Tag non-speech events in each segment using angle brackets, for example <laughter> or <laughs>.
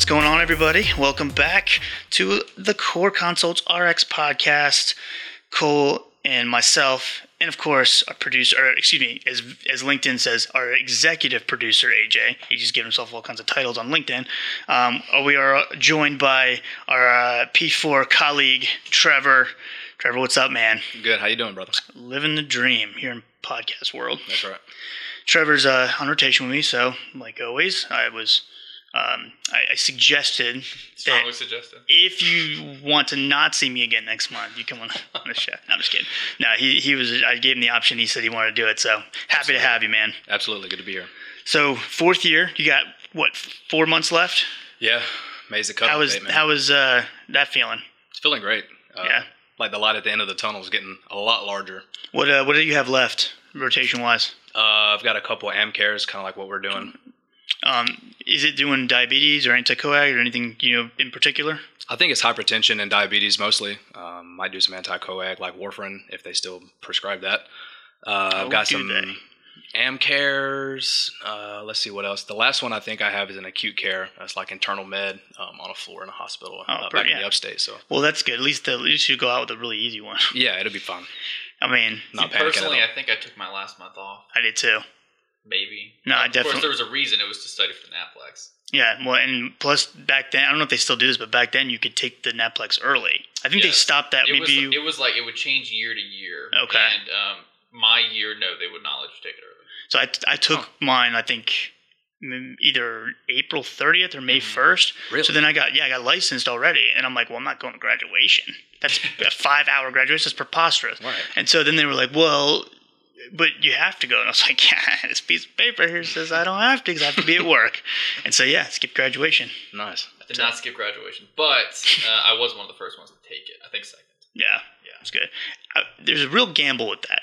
What's going on, everybody? Welcome back to the Core Consults RX podcast. Cole and myself, and of course, our producer, or excuse me, as, as LinkedIn says, our executive producer, AJ. He just gave himself all kinds of titles on LinkedIn. Um, we are joined by our uh, P4 colleague, Trevor. Trevor, what's up, man? Good. How you doing, brother? Living the dream here in podcast world. That's right. Trevor's uh, on rotation with me, so like always, I was um, I, I suggested Strongly suggested. if you want to not see me again next month, you come on, on the show. No, I'm just kidding. No, he he was. I gave him the option. He said he wanted to do it. So happy to have you, man. Absolutely. Good to be here. So fourth year, you got what four months left? Yeah. Amazing cut. How was how was uh, that feeling? It's feeling great. Uh, Yeah. Like the light at the end of the tunnel is getting a lot larger. What uh, what do you have left rotation wise? Uh, I've got a couple am cares, kind of like what we're doing. Um, is it doing diabetes or anticoag or anything you know in particular? I think it's hypertension and diabetes mostly. Um, might do some anti-coag like warfarin if they still prescribe that. Uh, I've got some they? am cares. Uh, let's see what else. The last one I think I have is an acute care. That's like internal med um, on a floor in a hospital Oh, uh, pretty- back in the upstate. So Well, that's good. At least at least you go out with a really easy one. yeah, it'll be fun. <laughs> I mean, Not See, personally. I think I took my last month off. I did too. Maybe. No, I Of course, there was a reason. It was to study for the Naplex. Yeah, well, and plus back then, I don't know if they still do this, but back then you could take the Naplex early. I think they stopped that. It Maybe was. It was like it would change year to year. Okay. And um, my year, no, they would not let you take it early. so. I, I took mine. I think either April 30th or May 1st. Really? So then I got yeah, I got licensed already, and I'm like, well, I'm not going to graduation. That's <laughs> a five hour graduation. That's preposterous. Right. And so then they were like, well. But you have to go, and I was <laughs> like, "Yeah, this piece of paper here says I don't have to because I have to be at work." and so, yeah, skip graduation. Nice. I did not skip graduation, but uh, I was one of the first ones to take it. I think second. Yeah, yeah, it's good. Uh, there's a real gamble with that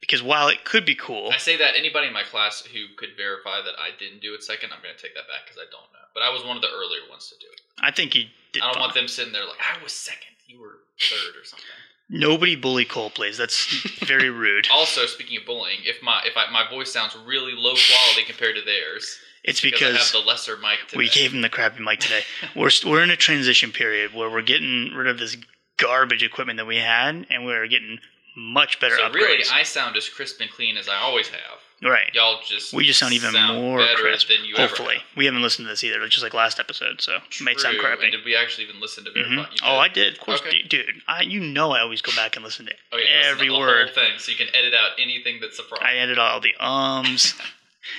because while it could be cool, I say that anybody in my class who could verify that I didn't do it second, I'm going to take that back because I don't know. But I was one of the earlier ones to do it. I think you did. I don't fine. want them sitting there like I was second, you were third or something. Nobody bully Cole, please. That's very <laughs> rude. Also, speaking of bullying, if my if I, my voice sounds really low quality compared to theirs, It's because, I have the lesser mic today. we gave him the crappy mic today. <laughs> we're we're in a transition period where we're getting rid of this garbage equipment that we had, and we're getting much better so upgrades. really, I sound as crisp and clean as I always have. Right. Y'all just We just sound even more better crisp. than you Hopefully, we haven't listened to this either, just like last episode. So it may sound crappy. And did we actually even listen to? Mhm. You Oh, I did. Of course, Okay. dude. I, you know, I always go back and listen to <laughs> Oh, yeah, listen to every word. thing, so you can edit out anything that's a problem. I ended all the ums. <laughs>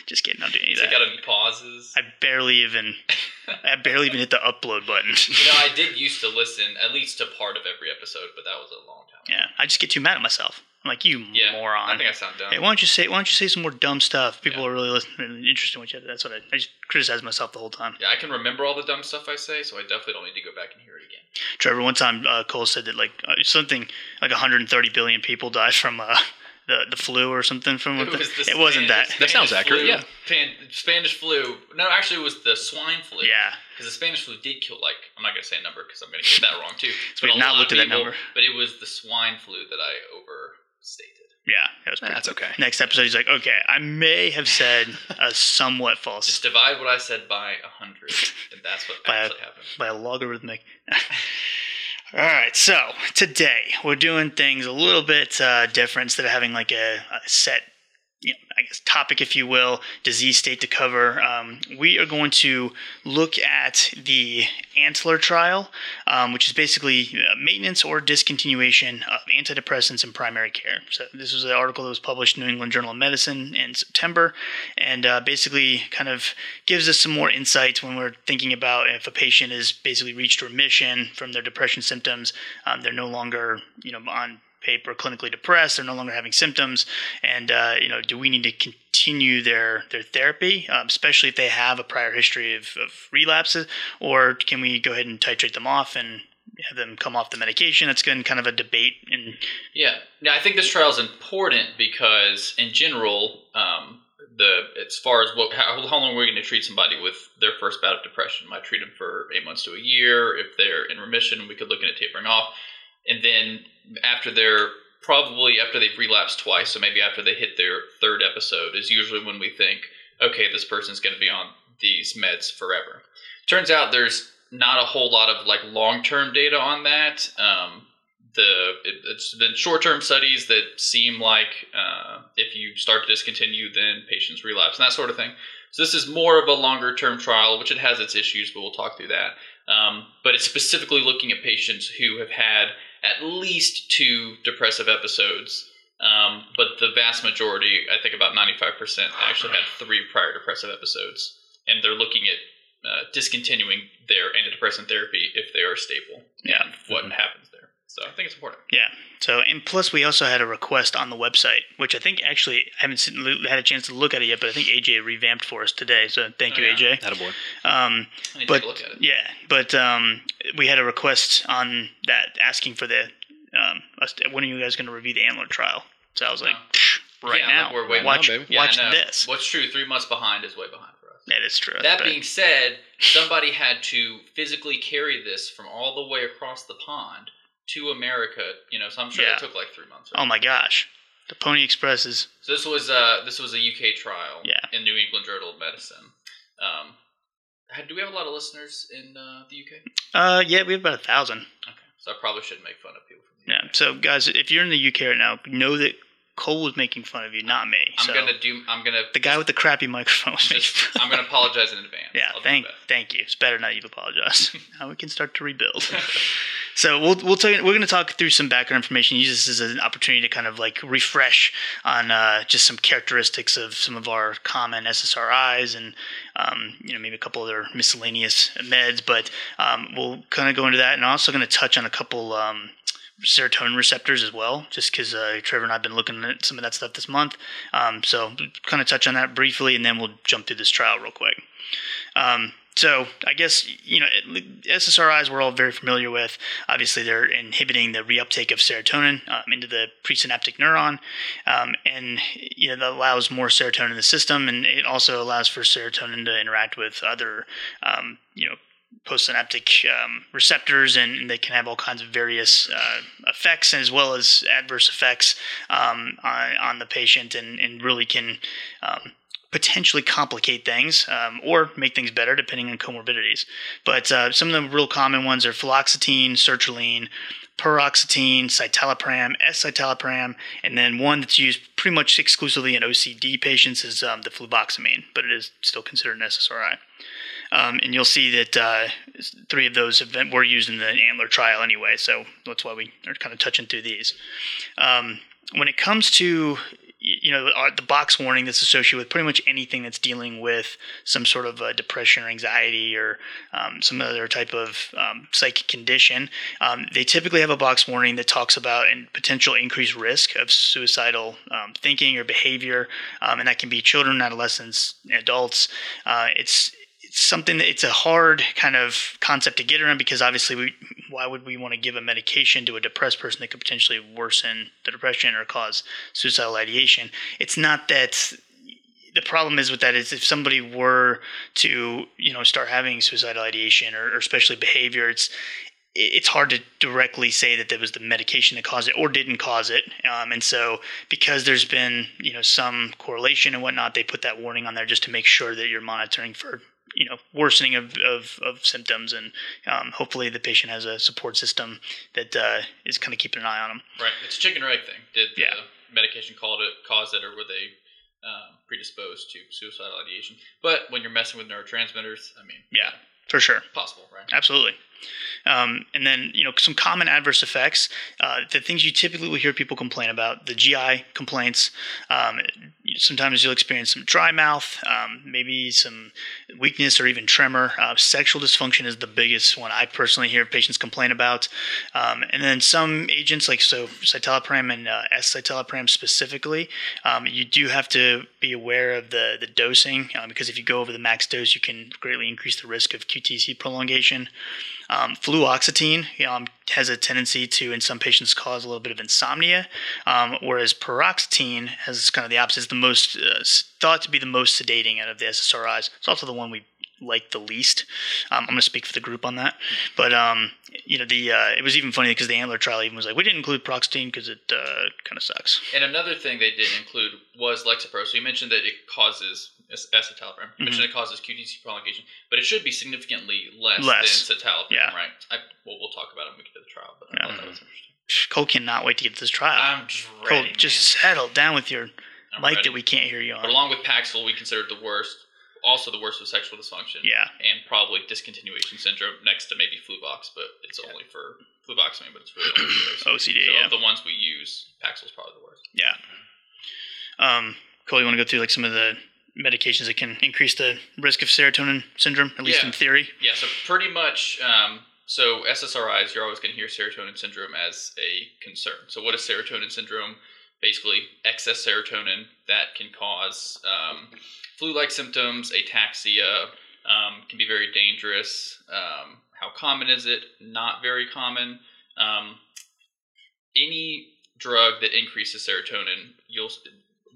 Just kidding. I'm doing any of Take that. out any pauses. I barely even I barely even hit the upload button. <laughs> you know, I did used to listen at least to part of every episode, but that was a long time. yeah, I just get too mad at myself. I'm like, you Yeah, moron. I think I sound dumb. hey, why don't you say why don't you say some more dumb stuff? People Yeah. are really listening, interested in what you have. That's what I, I just criticize myself the whole time. yeah, I can remember all the dumb stuff I say, so I definitely don't need to go back and hear it again. Trevor, one time uh, Cole said that like uh, something like 130 billion people died from uh, the the flu or something from It, was the it wasn't that. Spanish- That sounds accurate, flu- yeah. Pan, Spanish flu. No, actually, it was the swine flu. Yeah, Because the Spanish flu did kill, like, I'm not going to say a number because I'm going to get that wrong too. <laughs> we've But a not lot looked at that number. But it was the swine flu that I overstated. yeah, that was pretty. That's okay. Next episode, he's like, okay, I may have said <laughs> a somewhat false Just divide what I said by 100, <laughs> and that's what By a- actually happened. by a logarithmic. <laughs> All right, so today we're doing things a little bit uh, different instead of having like a, a set, you know, I guess topic, if you will, disease state to cover. Um, we are going to look at the Antler trial, um, which is basically uh, maintenance or discontinuation of antidepressants in primary care. So this was an article that was published in New England Journal of Medicine in September, and uh, basically kind of gives us some more insights when we're thinking about if a patient has basically reached remission from their depression symptoms, um, they're no longer, you know, on paper clinically depressed, they're no longer having symptoms, and uh, you know, do we need to continue their their therapy, um, especially if they have a prior history of, of relapses, or can we go ahead and titrate them off and have them come off the medication? That's been kind of a debate And Yeah, yeah. I think this trial is important because, in general, um, the as far as what how, how long we're going to treat somebody with their first bout of depression, might treat them for eight months to a year. If they're in remission, we could look at tapering off, and then after they're probably after they've relapsed twice, so maybe after they hit their third episode, is usually when we think, okay, this person's going to be on these meds forever. Turns out there's not a whole lot of like long term data on that. Um, the it, it's been short term studies that seem like uh, if you start to discontinue, then patients relapse and that sort of thing. So this is more of a longer term trial, which it has its issues, but we'll talk through that. Um, but it's specifically looking at patients who have had at least two depressive episodes. Um, but the vast majority, I think about 95%, actually had three prior depressive episodes. And they're looking at uh, discontinuing their antidepressant therapy if they are stable. Yeah. What Mhm. happens there. So I think it's important. Yeah. So, and plus, we also had a request on the website, which I think actually I haven't seen, had a chance to look at it yet, but I think AJ revamped for us today. So, thank Oh, you, yeah. AJ. Attaboy. Um, I need to but take look at it. yeah, but um, we had a request on that asking for the um, us- when are you guys going to review the antler trial? So I was like, Oh. "Psh, right Yeah, now, like we're waiting watch, on, baby. Yeah, watch no. this. What's true, three months behind is way behind for us. That is true. That but- being said, somebody had to physically carry this from all the way across the pond to America. You know, so I'm sure Yeah. it took like three months. oh my gosh, the Pony Express is So this was uh this was a UK trial. Yeah. In New England Journal of Medicine. Um, do we have a lot of listeners in uh, the UK? uh yeah we have about a thousand. Okay, so I probably shouldn't make fun of people from the Yeah. UK. So guys, if you're in the UK right now, know that Cole was making fun of you, not me. I'm so gonna do. I'm gonna. the guy with the crappy microphone Just, fun. I'm gonna apologize in advance. Yeah, I'll thank thank you. It's better now you've apologized. <laughs> now we can start to rebuild. <laughs> so we'll we'll you, we're going to talk through some background information. Use this as an opportunity to kind of like refresh on uh, just some characteristics of some of our common SSRIs and um, you know maybe a couple other miscellaneous meds. But um, we'll kind of go into that, and also going to touch on a couple. Um, serotonin receptors as well, just because uh, Trevor and I have been looking at some of that stuff this month. Um, so kind of touch on that briefly, and then we'll jump through this trial real quick. Um, so I guess you know SSRIs we're all very familiar with. Obviously, they're inhibiting the reuptake of serotonin um, into the presynaptic neuron, um, and you know that allows more serotonin in the system, and it also allows for serotonin to interact with other um, you know postsynaptic um, receptors, and, they can have all kinds of various uh, effects as well as adverse effects um, on, on the patient, and, and really can um, potentially complicate things um, or make things better depending on comorbidities. But uh, some of the real common ones are fluoxetine, sertraline, paroxetine, citalopram, escitalopram, and then one that's used pretty much exclusively in OCD patients is um, the fluvoxamine, but it is still considered an SSRI. Um, and you'll see that uh, three of those have been, were used in the antler trial anyway, so that's why we are kind of touching through these. Um, when it comes to you know uh, the box warning that's associated with pretty much anything that's dealing with some sort of uh, depression or anxiety or um, some other type of um, psychic condition um, they typically have a box warning that talks about a potential increased risk of suicidal um, thinking or behavior um, and that can be children adolescents adults. Uh, it's it's something that it's a hard kind of concept to get around because obviously we why would we want to give a medication to a depressed person that could potentially worsen the depression or cause suicidal ideation it's not that the problem is with that is if somebody were to you know start having suicidal ideation or, or especially behavior it's it's hard to directly say that there was the medication that caused it or didn't cause it. Um, and so, because there's been you know some correlation and whatnot, they put that warning on there just to make sure that you're monitoring for you know worsening of, of, of symptoms and um, hopefully the patient has a support system that uh, is kind of keeping an eye on them. Right. It's a chicken or egg thing. Did the Yeah. medication called it cause it, or were they um, predisposed to suicidal ideation? But when you're messing with neurotransmitters, I mean, Yeah. For sure. possible, right? Absolutely. Um, and then, you know, some common adverse effects, uh, the things you typically will hear people complain about, the GI complaints. Um, sometimes you'll experience some dry mouth, um, maybe some weakness or even tremor. Uh, sexual dysfunction is the biggest one I personally hear patients complain about. Um, and then some agents, like so citalopram and uh, escitalopram specifically, um, you do have to be aware of the, the dosing um, because if you go over the max dose, you can greatly increase the risk of QTC prolongation. Um, fluoxetine um, has a tendency to, in some patients, cause a little bit of insomnia, um, whereas paroxetine has kind of the opposite. It's the most uh, thought to be the most sedating out of the SSRIs. It's also the one we like the least. Um, I'm going to speak for the group on that, but um, you know the uh, it was even funny because the antler trial even was like we didn't include paroxetine because it uh, kind of sucks. And another thing they didn't include was Lexapro. So you mentioned that it causes escitalopram. Mentioned it causes QTC prolongation, but it should be significantly less, Less. than citalopram, Yeah. right? I, well, we'll talk about it when we get to the trial, but I Yeah. thought that was interesting. Cole cannot wait to get to this trial. I'm just ready. Cole, dreading, just settle down with your I'm mic ready. that we can't hear you But on. along with Paxil, we considered the worst, also the worst of sexual dysfunction. Yeah, And probably discontinuation syndrome next to maybe Fluvox, but it's only for Fluvoxamine, but it's really only <coughs> for OCD, So yeah. of the ones we use, Paxil's probably the worst. yeah. Um, Cole, you want to go through like some of the medications that can increase the risk of serotonin syndrome, at least Yeah. in theory? Yeah, so pretty much. Um, so SSRIs, you're always going to hear serotonin syndrome as a concern. So what is serotonin syndrome? Basically, excess serotonin that can cause um, flu-like symptoms, ataxia, um, can be very dangerous. Um, how common is it? Not very common. Um, any drug that increases serotonin, you'll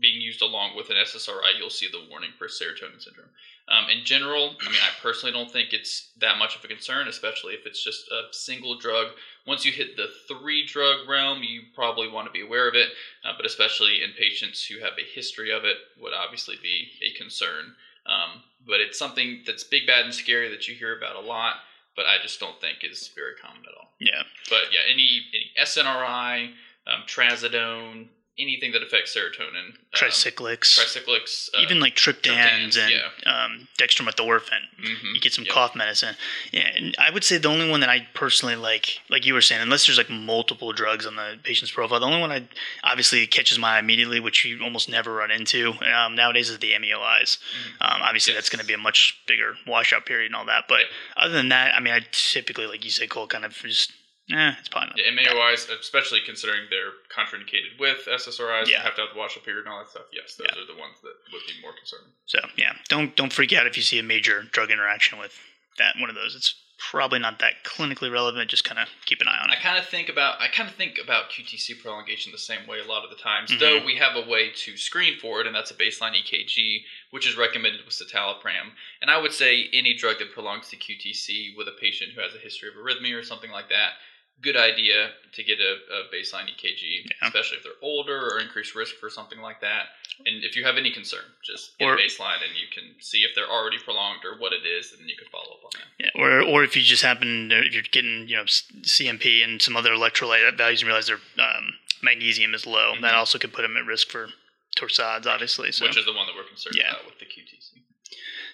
being used along with an SSRI, you'll see the warning for serotonin syndrome. Um, in general, I mean, I personally don't think it's that much of a concern, especially if it's just a single drug. Once you hit the three drug realm, you probably want to be aware of it, uh, but especially in patients who have a history of it, would obviously be a concern. Um, but it's something that's big, bad, and scary that you hear about a lot, but I just don't think is very common at all. Yeah. But yeah, any any SNRI, um, trazodone, anything that affects serotonin, um, Tricyclics, tricyclics, uh, even like triptans, triptans, and yeah. um, dextromethorphan. mhm, You get some yep. cough medicine. Yeah, and I would say the only one that I personally like, like you were saying, unless there's like multiple drugs on the patient's profile, the only one I obviously catches my eye immediately, which you almost never run into um, nowadays, is the MAOIs. Um, obviously, that's going to be a much bigger washout period and all that. But other than that, I mean, I typically, like you say, Cole, kind of just, eh, it's probably not. Yeah, MAOIs, especially considering they're contraindicated with SSRIs, Yeah. have to have the washout period and all that stuff. Yes, those Yeah. are the ones that would be more concerning. So yeah, don't don't freak out if you see a major drug interaction with that one of those. It's probably not that clinically relevant. Just kind of keep an eye on I it. kind of think about I kind of think about QTC prolongation the same way a lot of the times. Mhm. Though we have a way to screen for it, and that's a baseline EKG, which is recommended with citalopram. And I would say any drug that prolongs the QTC with a patient who has a history of arrhythmia or something like that, good idea to get a, a baseline EKG, Yeah. especially if they're older or increased risk for something like that. And if you have any concern, just get Or- a baseline and you can see if they're already prolonged or what it is, and then you can follow up on that. Yeah, or or if you just happen to, if you're getting you know CMP and some other electrolyte values and realize their um, magnesium is low, Mhm. that also could put them at risk for torsades, obviously. So Which is the one that we're concerned Yeah. about with the QTC.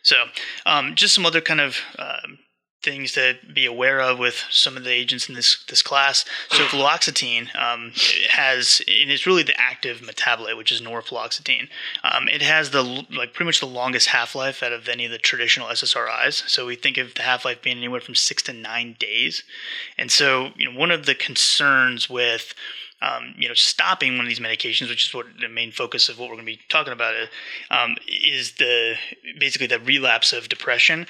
So, um, just some other kind of um, things to be aware of with some of the agents in this this class. So, <sighs> fluoxetine um, has, and it's really the active metabolite, which is norfluoxetine. Um, it has the like pretty much the longest half life out of any of the traditional SSRIs. So, we think of the half life being anywhere from six to nine days. And so, you know, one of the concerns with um, you know, stopping one of these medications, which is what the main focus of what we're going to be talking about is, um, is the basically the relapse of depression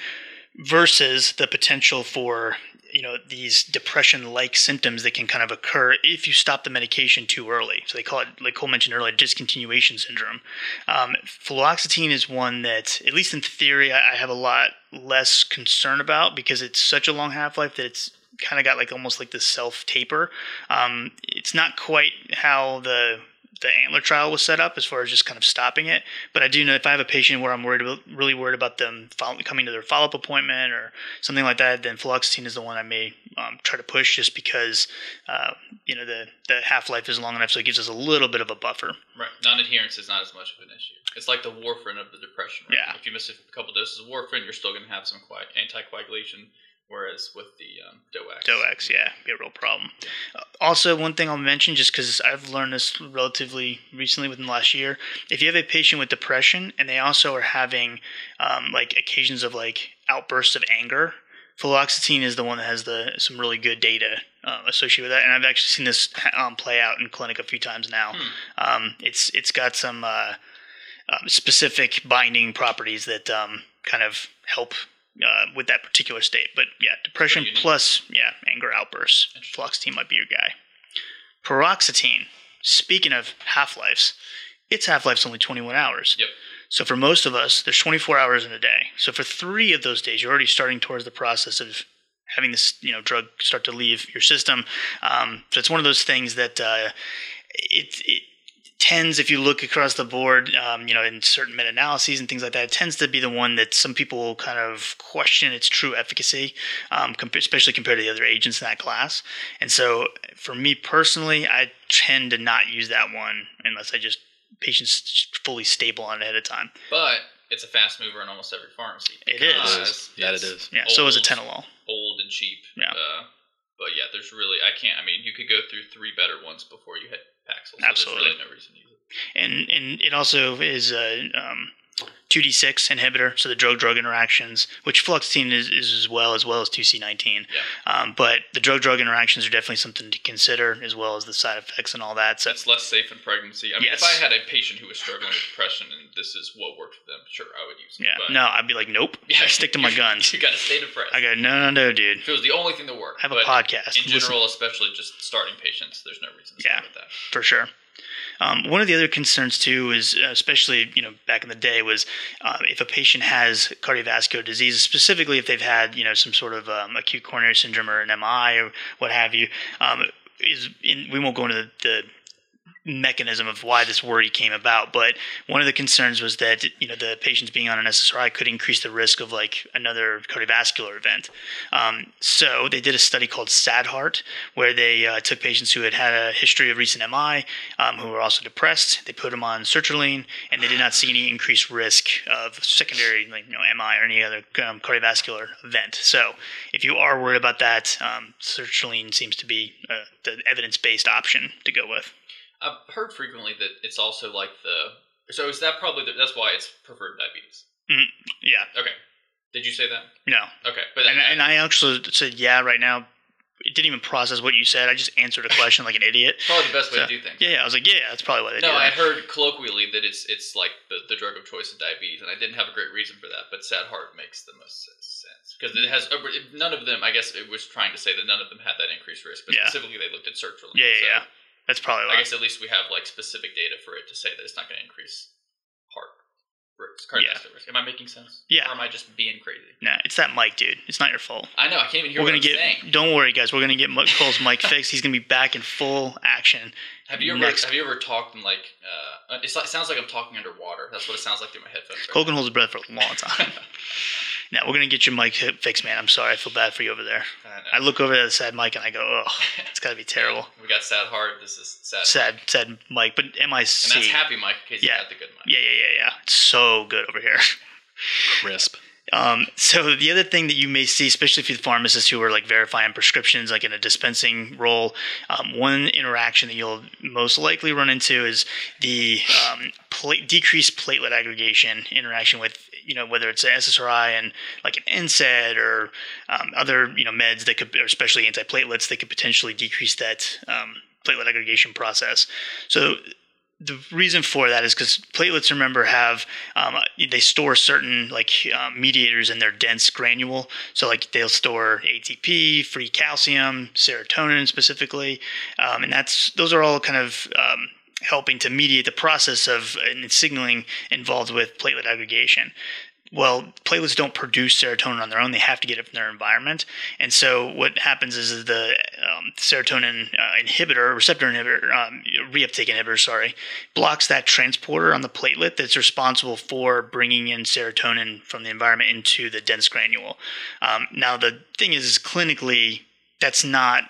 versus the potential for you know these depression-like symptoms that can kind of occur if you stop the medication too early. So they call it, like Cole mentioned earlier, discontinuation syndrome. Um, fluoxetine is one that, at least in theory, I have a lot less concern about because it's such a long half-life that it's kind of got like almost like this self taper. Um, it's not quite how the the antler trial was set up as far as just kind of stopping it. But I do know if I have a patient where I'm worried about, really worried about them follow, coming to their follow up appointment or something like that, then fluoxetine is the one I may um, try to push just because uh, you know the the half life is long enough, so it gives us a little bit of a buffer. Right. Non-adherence is not as much of an issue. It's like the warfarin of the depression. Right? Yeah. If you miss a couple doses of warfarin, you're still going to have some anticoagulation. Whereas with the um, DOACs, DOACs, yeah, be a real problem. Uh, Also, one thing I'll mention, just because I've learned this relatively recently within the last year, if you have a patient with depression and they also are having um, like occasions of like outbursts of anger, fluoxetine is the one that has the some really good data uh, associated with that, and I've actually seen this um, play out in clinic a few times now. Um, it's it's got some uh, um, specific binding properties that um, kind of help uh, with that particular state. But yeah, depression plus yeah anger outbursts. Fluoxetine might be your guy. Paroxetine. Speaking of half lives, its half life's only 21 hours. Yep. So for most of us, there's 24 hours in a day. So for three of those days, you're already starting towards the process of having this you know drug start to leave your system. Um, so it's one of those things that uh, it, it tends, if you look across the board, um, you know, in certain meta analyses and things like that, it tends to be the one that some people kind of question its true efficacy, um, comp- especially compared to the other agents in that class. And so, for me personally, I tend to not use that one unless I just patients fully stable on it ahead of time. But it's a fast mover in almost every pharmacy. It is. because That it's is. Yeah. So is a old, tenolol. Old and cheap. Yeah. Uh, but yeah, there's really I can't. I mean, you could go through three better ones before you hit Paxil. So Absolutely. Really no reason to use it. and and it also is a um, 2d6 inhibitor, so the drug-drug interactions, which fluoxetine is, is as well as well as 2c19. Yeah. Um, but the drug-drug interactions are definitely something to consider, as well as the side effects and all that. So It's less safe in pregnancy. I mean, Yes. if I had a patient who was struggling with depression and this is what worked for them, sure, I would use it. yeah, But no, I'd be like, nope, <laughs> Yeah, stick to my <laughs> guns. You got to stay depressed. I go, no, no, no, dude, if it was the only thing that worked, I have a podcast. In Listen, general, especially just starting patients, there's no reason to Yeah. that. for sure. Um, one of the other concerns too is, especially you know back in the day, was um, if a patient has cardiovascular disease, specifically if they've had you know some sort of um, acute coronary syndrome or an MI or what have you. Um, is in, we won't go into the, the mechanism of why this worry came about, but one of the concerns was that you know the patients being on an SSRI could increase the risk of like another cardiovascular event. Um, so they did a study called SADHART where they uh, took patients who had had a history of recent MI, um, who were also depressed. They put them on sertraline, and they did not see any increased risk of secondary, like you know, MI or any other um, cardiovascular event. So if you are worried about that, um, sertraline seems to be uh, the evidence-based option to go with. I've heard frequently that it's also like the. So is that probably the, that's why it's preferred diabetes? Mm, yeah, Okay. Did you say that? no, Okay, but and, and I actually said yeah right now. It didn't even process what you said. I just answered a question like an idiot. <laughs> probably the best way So, to do things. Yeah, I was like, yeah, that's probably why they did. No, do I heard colloquially that it's it's like the, the drug of choice in diabetes, and I didn't have a great reason for that. But SADHART makes the most sense because it has none of them. I guess it was trying to say that none of them had that increased risk, but Yeah. specifically they looked at sertraline. Yeah, yeah, so yeah. That's probably I guess at least we have like specific data for it to say that it's not going to increase heart risk, Yeah. cardiovascular risk. Am I making sense? Yeah. Or am I just being crazy? Nah, it's that mic, dude. It's not your fault. I know. I can't even hear We're what gonna get. saying. Don't worry, guys. We're gonna get Cole's mic <laughs> fixed. He's gonna be back in full action. Have you ever next. have you ever talked in like uh, it's like, it sounds like I'm talking underwater. That's what it sounds like through my headphones. right Cole can hold his breath for a long time. <laughs> now we're gonna get your mic fixed, man. I'm sorry. I feel bad for you over there. now. I look over at the sad mic and I go, oh, <laughs> it's gotta be terrible. We got sad heart. This is sad. Sad, sad mic. But MIC. And that's happy Mike in case Yeah. you got the good mic. Yeah, yeah, yeah, yeah. It's so good over here. Crisp. Um, <laughs> so the other thing that you may see, especially if you're the pharmacists who are like verifying prescriptions, like in a dispensing role, um, one interaction that you'll most likely run into is the um, decreased platelet aggregation interaction with, you know, whether it's an SSRI and like an NSAID or um, other, you know, meds that could, especially antiplatelets, that could potentially decrease that um, platelet aggregation process. So the reason for that is because platelets, remember, have um, they store certain like um, mediators in their dense granule. So like they'll store ATP, free calcium, serotonin specifically, um, and that's those are all kind of um, helping to mediate the process of uh, signaling involved with platelet aggregation. Well, platelets don't produce serotonin on their own; they have to get it from their environment. And so, what happens is the um, serotonin uh, inhibitor, receptor inhibitor, um, reuptake inhibitor, sorry, blocks that transporter on the platelet that's responsible for bringing in serotonin from the environment into the dense granule. Um, now, the thing is, is clinically, that's not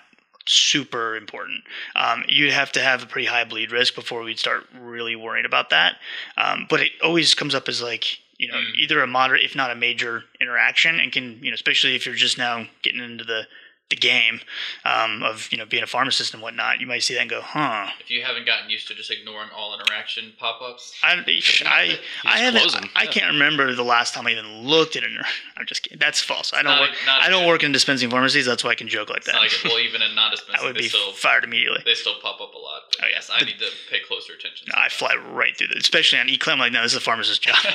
super important. Um, you'd have to have a pretty high bleed risk before we'd start really worrying about that. Um, but it always comes up as like you know Mm. either a moderate, if not a major interaction, and can you know especially if you're just now getting into the the game um, of you know being a pharmacist and whatnot, you might see that and go, huh. If you haven't gotten used to just ignoring all interaction pop-ups, I, <laughs> I, I haven't. I yeah. can't remember the last time I even looked at it. I'm just kidding. That's false. I don't not- work. not I don't good. work in dispensing pharmacies. That's why I can joke like it's that. like well, even in <laughs> non-dispensing, I would be still fired immediately. they still pop up a lot. Oh, yeah. yes, I But- need to pay closer attention. No, I fly right through that, especially on e-clam. Like, no, this is a pharmacist's job. <laughs>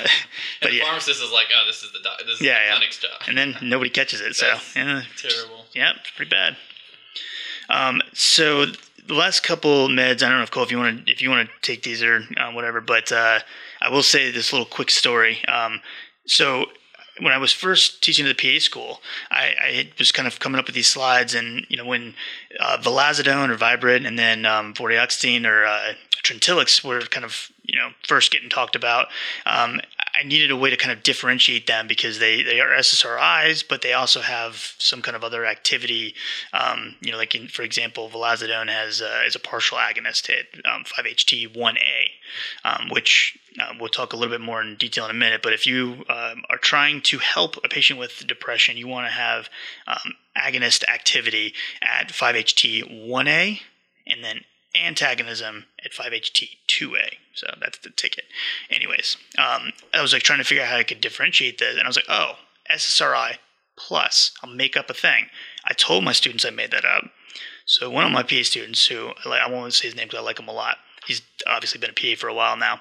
and but the yeah. pharmacist is like, oh, this is the doc- this is Yeah, the yeah. clinic's job. and then nobody catches it. So, yeah, Terrible. yeah, pretty bad. Um, so the last couple meds, I don't know if Cole, if you want to, if you want to take these or uh, whatever, but uh, I will say this little quick story. Um, so when I was first teaching at the PA school, I, I was kind of coming up with these slides, and you know when uh, or Viibryd, and then um, vortioxetine or uh, Trintellix were kind of you know first getting talked about. Um, I needed a way to kind of differentiate them because they, they are SSRIs, but they also have some kind of other activity. Um, you know, like in, for example, vilazodone has is a partial agonist at um, 5-HT1A, um, which uh, we'll talk a little bit more in detail in a minute. But if you um, are trying to help a patient with depression, you want to have um, agonist activity at 5-HT1A and then antagonism at 5-HT2A. So that's the ticket. Anyways, um, I was like trying to figure out how I could differentiate this, and I was like, oh, SSRI plus. I'll make up a thing. I told my students I made that up. So one of my PA students, who I, like, I won't say his name because I like him a lot. He's obviously been a PA for a while now.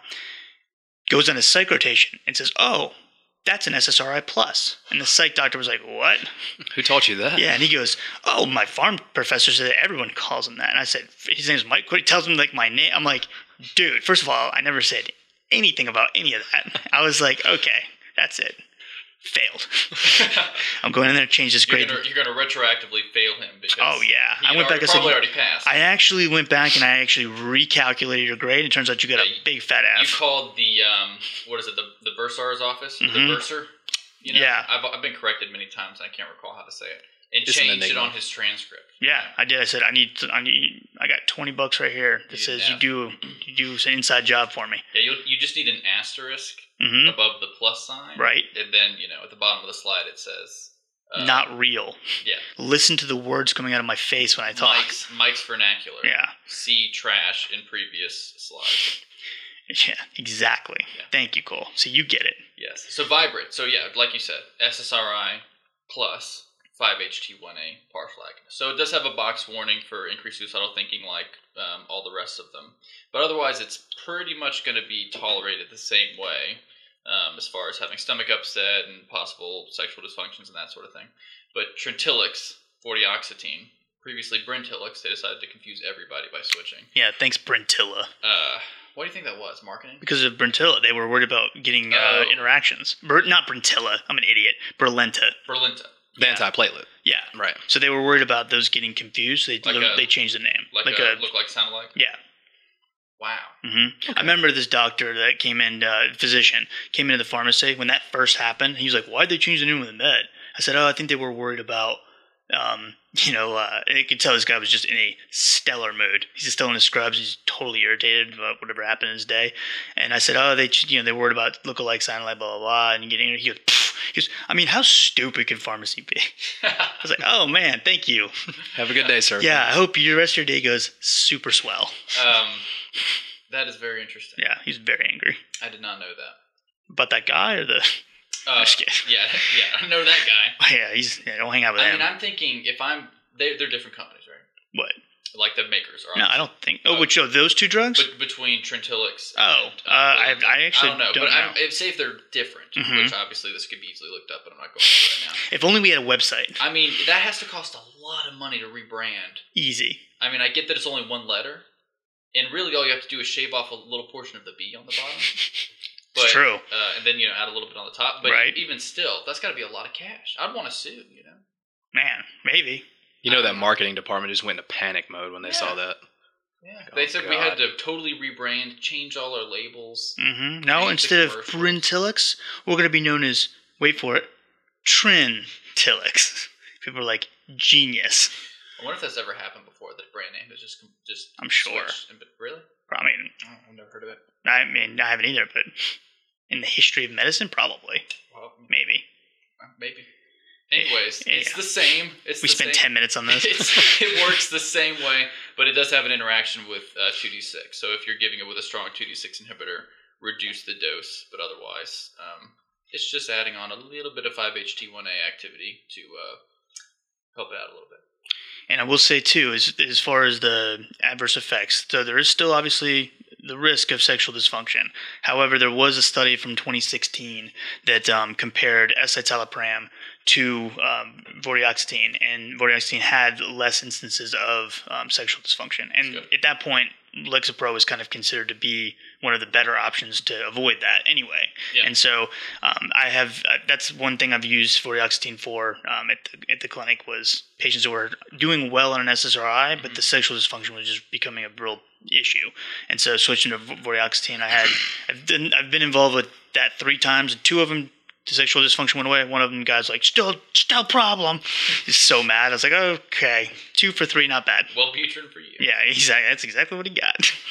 Goes on his psych rotation and says, "Oh, that's an SSRI plus." And the psych doctor was like, "What?" Who taught you that? Yeah, and he goes, "Oh, my farm professor said that everyone calls him that." And I said, "His name's Mike." He tells him like my name. I'm like, "Dude, first of all, I never said anything about any of that." <laughs> I was like, "Okay, that's it." Failed. <laughs> I'm going in there to change this grade. you're gonna retroactively fail him because Oh yeah, I went back and said, probably already passed. I actually went back and I actually recalculated your grade. It turns out you got a Yeah, you- big fat ass. you called the um, what is it? The the bursar's office, Mhm. the bursar. You know, Yeah. I've, I've been corrected many times. I can't recall how to say it. And It's an changed it on his transcript. Yeah, I did. I said I need. To, I need. I got twenty bucks right here that You says didn't you do. You do an inside job for me. Yeah, you you just need an asterisk hmm above the plus sign, Right. And then you know at the bottom of the slide it says uh, Not real. Yeah. Listen to the words coming out of my face when I talk. Mike's Mike's vernacular. Yeah. See trash in previous slides. <laughs> Yeah. Exactly. Yeah. Thank you, Cole. So you get it. Yes. So Viibryd. So yeah, like you said, SSRI plus 5-HT1A partial agonist. So it does have a box warning for increased suicidal thinking, like um, all the rest of them. But otherwise, it's pretty much going to be tolerated the same way, um, as far as having stomach upset and possible sexual dysfunctions and that sort of thing. But Trintellix, vortioxetine, previously Brintellix, they decided to confuse everybody by switching. Yeah. Thanks, Brentilla. Uh, what do you think that was? Marketing? Because of Brentilla, they were worried about getting uh, Oh. interactions. Br- not Brentilla. I'm an idiot. Berlenta. Berlinta. The anti-platelet. Yeah. Right. So they were worried about those getting confused. They Like a- they changed the name. Like, a, look like, sound alike? yeah. Wow. hmm I remember this doctor that came in, uh, physician, came into the pharmacy when that first happened. He was like, "Why'd they change the name of the med?" I said, "Oh, I think they were worried about, um, <laughs> you know, uh, you could tell this guy was just in a stellar mood. He's still in his scrubs. He's totally irritated about whatever happened in his day." And I said, "Oh, they, you know, they're worried about lookalike, sign like blah blah blah." And getting, he goes, "Pfft." he goes, "I mean, how stupid can pharmacy be?" I was like, "Oh man, thank you. Have a good day, sir. Yeah, I hope your rest of your day goes super swell." um, that is very interesting. Yeah, he's very angry I did not know that. But that guy or the. Uh, yeah, yeah, I know that guy. <laughs> Yeah, he's yeah, don't hang out with I him. I mean, I'm thinking if I'm, they, they're different companies, right? what? Like the makers are. No, I don't think. Oh, which oh, those two drugs? But between Trintellix. Oh, and, uh, I- I actually don't know, don't but know. I'm, if say if they're different, Mhm. which obviously this could be easily looked up, but I'm not going to right now. if only we had a website. I mean, that has to cost a lot of money to rebrand. Easy. I mean, I get that it's only one letter, and really all you have to do is shave off a little portion of the B on the bottom. <laughs> But, it's true. Uh, and then you know add a little bit on the top. But Right. even still, that's got to be a lot of cash. I'd want to sue. You know. Man, maybe. You know that marketing department just went into panic mode when they saw that. Yeah. Oh, they said we had God. to totally rebrand, change all our labels. hmm No, Change the instead of commercials. Brintellix, we're going to be known as, wait for it, Trintellix. <laughs> People are like, genius. I wonder if that's ever happened before. The brand name is just com- just. I'm sure. switched. And- but Really? I mean, Oh, I've never heard of it. I mean, I haven't either, but in the history of medicine, probably. Well, Maybe. uh, maybe. Anyways, Yeah. it's the same. It's We the spent same. 10 minutes on this. <laughs> It's, it works the same way, but it does have an interaction with uh, 2d6. So if you're giving it with a strong 2d6 inhibitor, reduce the dose, but otherwise, um, it's just adding on a little bit of 5-HT1A activity to uh, help it out a little bit. And I will say too, as as far as the adverse effects, so there is still obviously the risk of sexual dysfunction. However, there was a study from 2016 that um, compared escitalopram to um, vortioxetine, and vortioxetine had less instances of um, sexual dysfunction. And at that point, Lexapro is kind of considered to be one of the better options to avoid that anyway. Yeah. And so um, I have uh, that's one thing I've used vortioxetine for um, at the, at the clinic was patients who were doing well on an SSRI, but the sexual dysfunction was just becoming a real issue. And so switching to vortioxetine, I had I've been, I've been involved with that three times, and two of them the sexual dysfunction went away. One of them guys like still still problem. He's so mad. I was like, okay, two for three, not bad. Well, Wellbutrin for you. Yeah, exactly. That's exactly what he got. <laughs>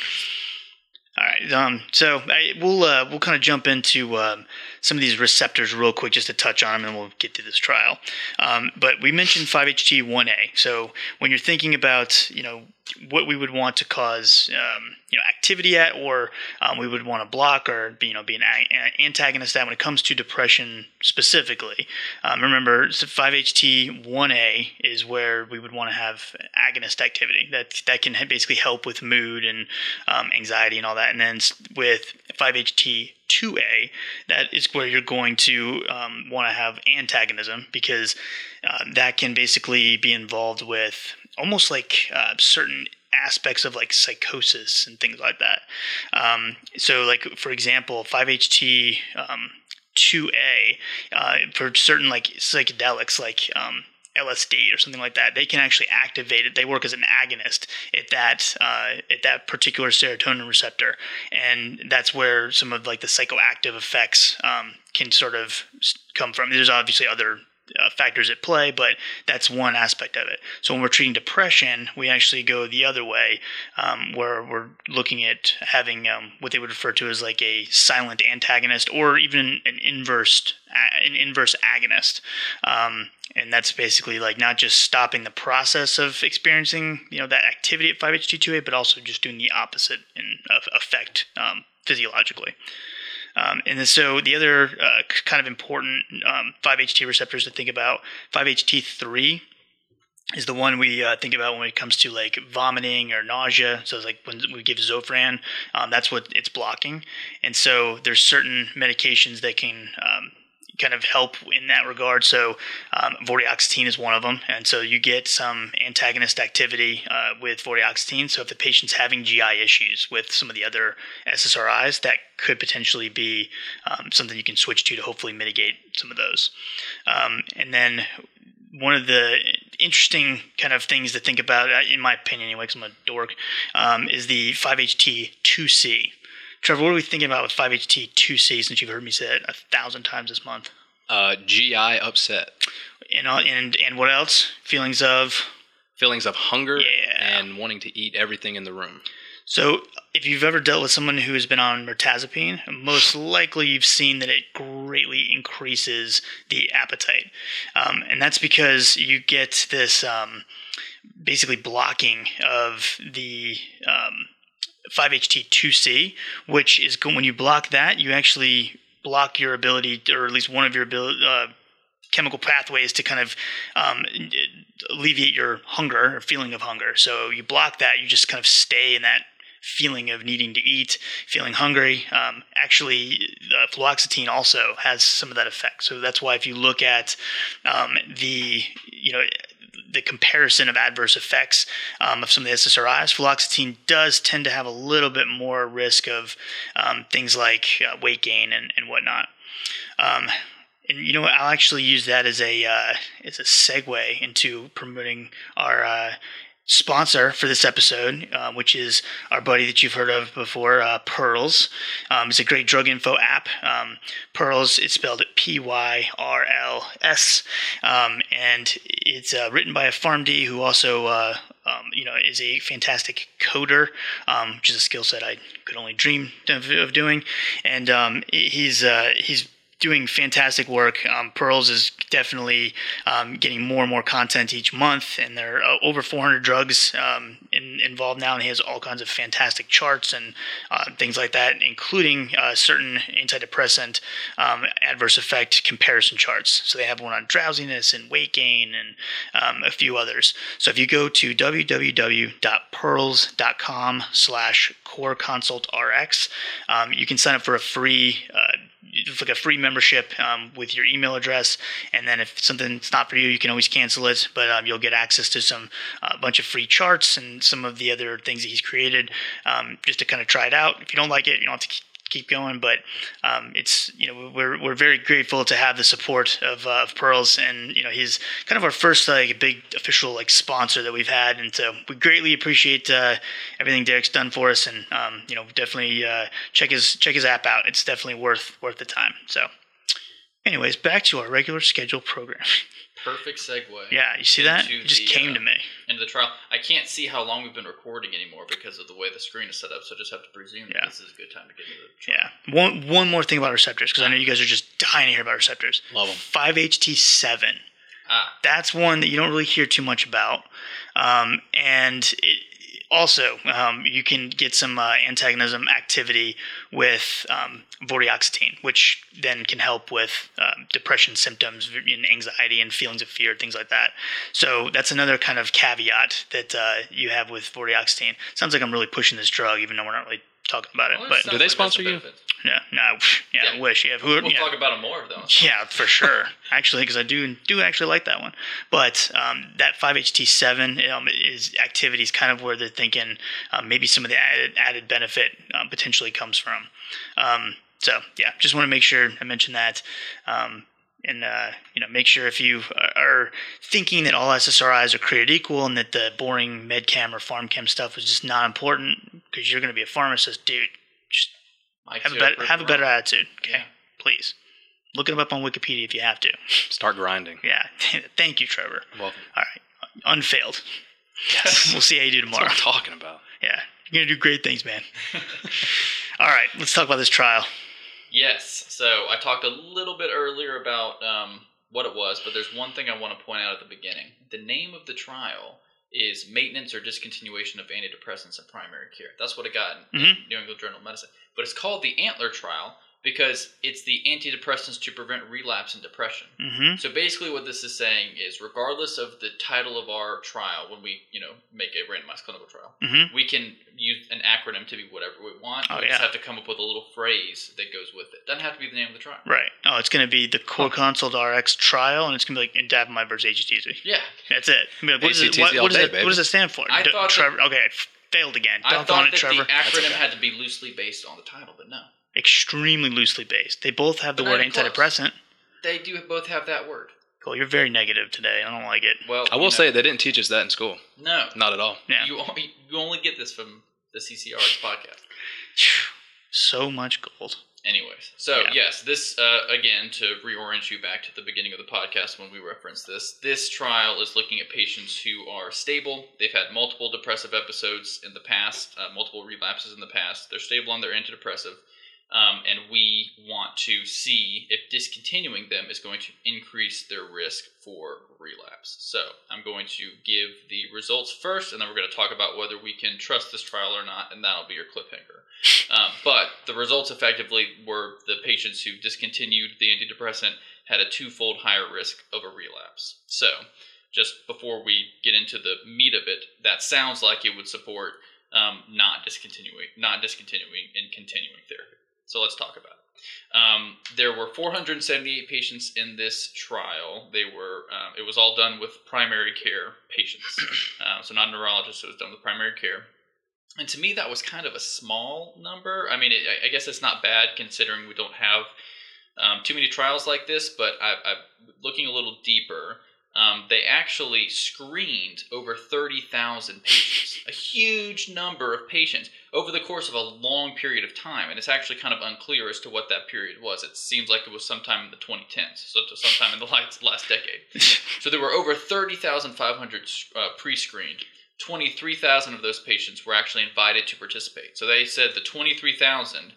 All right. Um. So I, we'll uh, we'll kind of jump into um, some of these receptors real quick, just to touch on them, and we'll get to this trial. Um, but we mentioned 5-HT1A. So when you're thinking about you know what we would want to cause um, you know activity at, or um, we would want to block or be, you know be an a- antagonist at when it comes to depression specifically. Um, remember, 5-HT1A is where we would want to have agonist activity that that can basically help with mood and um, anxiety and all that. And then with 5-HT2A, that is where you're going to um, want to have antagonism because uh, that can basically be involved with almost like uh, certain aspects of like psychosis and things like that. Um, so, like for example, 5-HT um, 2A uh, for certain like psychedelics, like um, LSD or something like that, they can actually activate it. They work as an agonist at that uh, at that particular serotonin receptor, and that's where some of like the psychoactive effects um, can sort of come from. There's obviously other uh, factors at play, but that's one aspect of it. So when we're treating depression, we actually go the other way, um, where we're looking at having um, what they would refer to as like a silent antagonist, or even an inverse an inverse agonist. Um, and that's basically like not just stopping the process of experiencing you know that activity at 5-HT2A, but also just doing the opposite in effect um, physiologically. Um, and then so the other uh, kind of important um, 5-HT receptors to think about, 5-HT3 is the one we uh, think about when it comes to like vomiting or nausea. So it's like when we give Zofran, um, that's what it's blocking. And so there's certain medications that can um, kind of help in that regard. So um, vortioxetine is one of them, and so you get some antagonist activity uh, with vortioxetine. So if the patient's having GI issues with some of the other SSRIs, that could potentially be um, something you can switch to to hopefully mitigate some of those. Um, and then one of the interesting kind of things to think about, uh, in my opinion, anyway, because I'm a dork, um, is the 5-HT2C. Trevor, what are we thinking about with 5-HT2C since you've heard me say it a thousand times this month? Uh, GI upset, And, uh, and, and what else? Feelings of. feelings of hunger, Yeah. and wanting to eat everything in the room. So, if you've ever dealt with someone who has been on mirtazapine, most likely you've seen that it greatly increases the appetite. Um, and that's because you get this um, basically blocking of the um, 5-HT2C, which is when you block that, you actually block your ability, or at least one of your ability. Uh, chemical pathways to kind of um, alleviate your hunger or feeling of hunger. So you block that, you just kind of stay in that feeling of needing to eat, feeling hungry. Um, actually, uh, fluoxetine also has some of that effect. So that's why if you look at um, the you know the comparison of adverse effects um, of some of the SSRIs, fluoxetine does tend to have a little bit more risk of um, things like uh, weight gain and, and whatnot. Um, and you know what? I'll actually use that as a uh, as a segue into promoting our uh, sponsor for this episode, uh, which is our buddy that you've heard of before, uh, Pyrls. Um, it's a great drug info app. Um, Pyrls, it's spelled P Y R L S, um, and it's uh, written by a PharmD who also. Uh, um, you know, is a fantastic coder, um, which is a skill set I could only dream of, of doing. And he's uh, he's doing fantastic work. Um, Pyrls is definitely um, getting more and more content each month, and there are uh, over 400 drugs um, in, involved now, and he has all kinds of fantastic charts and uh, things like that, including uh, certain antidepressant um, adverse effect comparison charts. So they have one on drowsiness and weight gain and um, a few others. So if you go to www.pyrls.com slash core consult rx, um, you can sign up for a free uh, it's like a free membership um, with your email address, and then if something's not for you, you can always cancel it. But um, you'll get access to some a uh, bunch of free charts and some of the other things that he's created, um, just to kind of try it out. If you don't like it, you don't have to keep going. But um, it's you know we're we're very grateful to have the support of, uh, of Pyrls, and you know he's kind of our first like big official like sponsor that we've had, and so we greatly appreciate uh, everything Derek's done for us, and um, you know definitely uh, check his check his app out. It's definitely worth worth the time. So, anyways, back to our regular schedule program. perfect segue. Yeah, you see that? It just the, came uh, to me. Into the trial. I can't see how long we've been recording anymore because of the way the screen is set up, so I just have to presume Yeah. that this is a good time to get into the trial. Yeah. One one more thing about receptors, because I know you guys are just dying to hear about receptors. Love 'em. 5HT7. Ah, That's one that you don't really hear too much about. Um, and it, also, um, you can get some uh, antagonism activity with um, vortioxetine, which then can help with um, depression symptoms and anxiety and feelings of fear, things like that. So that's another kind of caveat that uh, you have with vortioxetine. Sounds like I'm really pushing this drug, even though we're not really talking about it. well, but Do they like sponsor you? yeah, no, yeah, I Yeah. wish. Yeah, who, We'll yeah. talk about them more though. Yeah, for sure. <laughs> actually, because I do do actually like that one. But um, that 5HT7 um, is activities kind of where they're thinking um, maybe some of the added, added benefit um, potentially comes from. Um, so yeah, just want to make sure I mention that. And uh, you know, make sure if you are thinking that all SSRIs are created equal and that the boring medchem or pharm chem stuff is just not important because you're going to be a pharmacist, dude. Just Mike's have a better for have a wrong. attitude, okay? Yeah. Please look it up on Wikipedia if you have to. Start grinding. <laughs> Yeah, <laughs> thank you, Trevor. Welcome. All right, unfailed. Yes. <laughs> We'll see how you do That's tomorrow. what I'm talking about. Yeah, you're gonna do great things, man. All right, let's talk about this trial. Yes. So I talked a little bit earlier about um, what it was, but there's one thing I want to point out at the beginning. The name of the trial is Maintenance or Discontinuation of Antidepressants in Primary Care. That's what it got in Mhm. New England Journal of Medicine. But it's called the ANTLER Trial because it's the antidepressants to prevent relapse and depression. Mm-hmm. So basically, what this is saying is, regardless of the title of our trial, when we you know make a randomized clinical trial, Mm-hmm. we can use an acronym to be whatever we want. Oh, we just have to come up with a little phrase that goes with it. Doesn't have to be the name of the trial. Right. Oh, it's gonna be the Core Consult RX trial, and it's gonna be like Indapamide versus HCTZ. Yeah, That's it. I mean, what, does it, what, all what, does day, it, baby. what does it stand for? I D- thought that- Trevor. okay, I f- failed again. I Dunk thought on it, that Trevor. the acronym okay. had to be loosely based on the title, but no, Extremely loosely based. They both have the But word not even close. antidepressant. they do both have that word. Cool. You're very negative today. I don't like it. Well, I you will know, say they didn't teach us that in school. no. Not at all. Yeah. You only, you only get this from the CCRX <laughs> podcast. So much gold. Anyways, so Yeah. yes, this uh, again to reorient you back to the beginning of the podcast when we referenced this. This trial is looking at patients who are stable. They've had multiple depressive episodes in the past, uh, multiple relapses in the past. They're stable on their antidepressive, um, and we want to see if discontinuing them is going to increase their risk for relapse. So I'm going to give the results first, and then we're going to talk about whether we can trust this trial or not, and that'll be your cliffhanger. <laughs> Um, but the results effectively were the patients who discontinued the antidepressant had a twofold higher risk of a relapse. So, just before we get into the meat of it, that sounds like it would support um, not discontinuing, not discontinuing and continuing therapy. So let's talk about it. Um, there were 478 patients in this trial. They were um, it was all done with primary care patients, <clears throat> uh, so not a neurologist. It was done with primary care. And to me, that was kind of a small number. I mean, it, I- I guess it's not bad considering we don't have um, too many trials like this. But I, I, looking a little deeper, um, they actually screened over 30,000 patients, <laughs> a huge number of patients over the course of a long period of time. And it's actually kind of unclear as to what that period was. It seems like it was sometime in the 2010s, so to sometime in the <laughs> last, last decade. So there were over 30,500 uh, pre screened. 23,000 of those patients were actually invited to participate. So they said the 23,000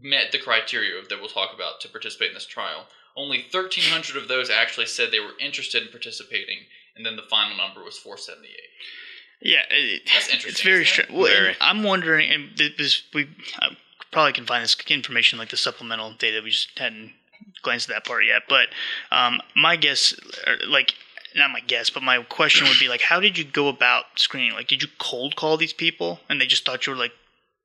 met the criteria that we'll talk about to participate in this trial. Only 1,300 of those actually said they were interested in participating, and then the final number was 478. Yeah, it, That's interesting, It's very isn't it? strange. Well, Very. I'm wondering, and th- this we uh, probably can find this information like the supplemental data. We just hadn't glanced at that part yet. But um, my guess, or like not my guess, but my question would be like, how did you go about screening? Like, did you cold call these people, and they just thought you were like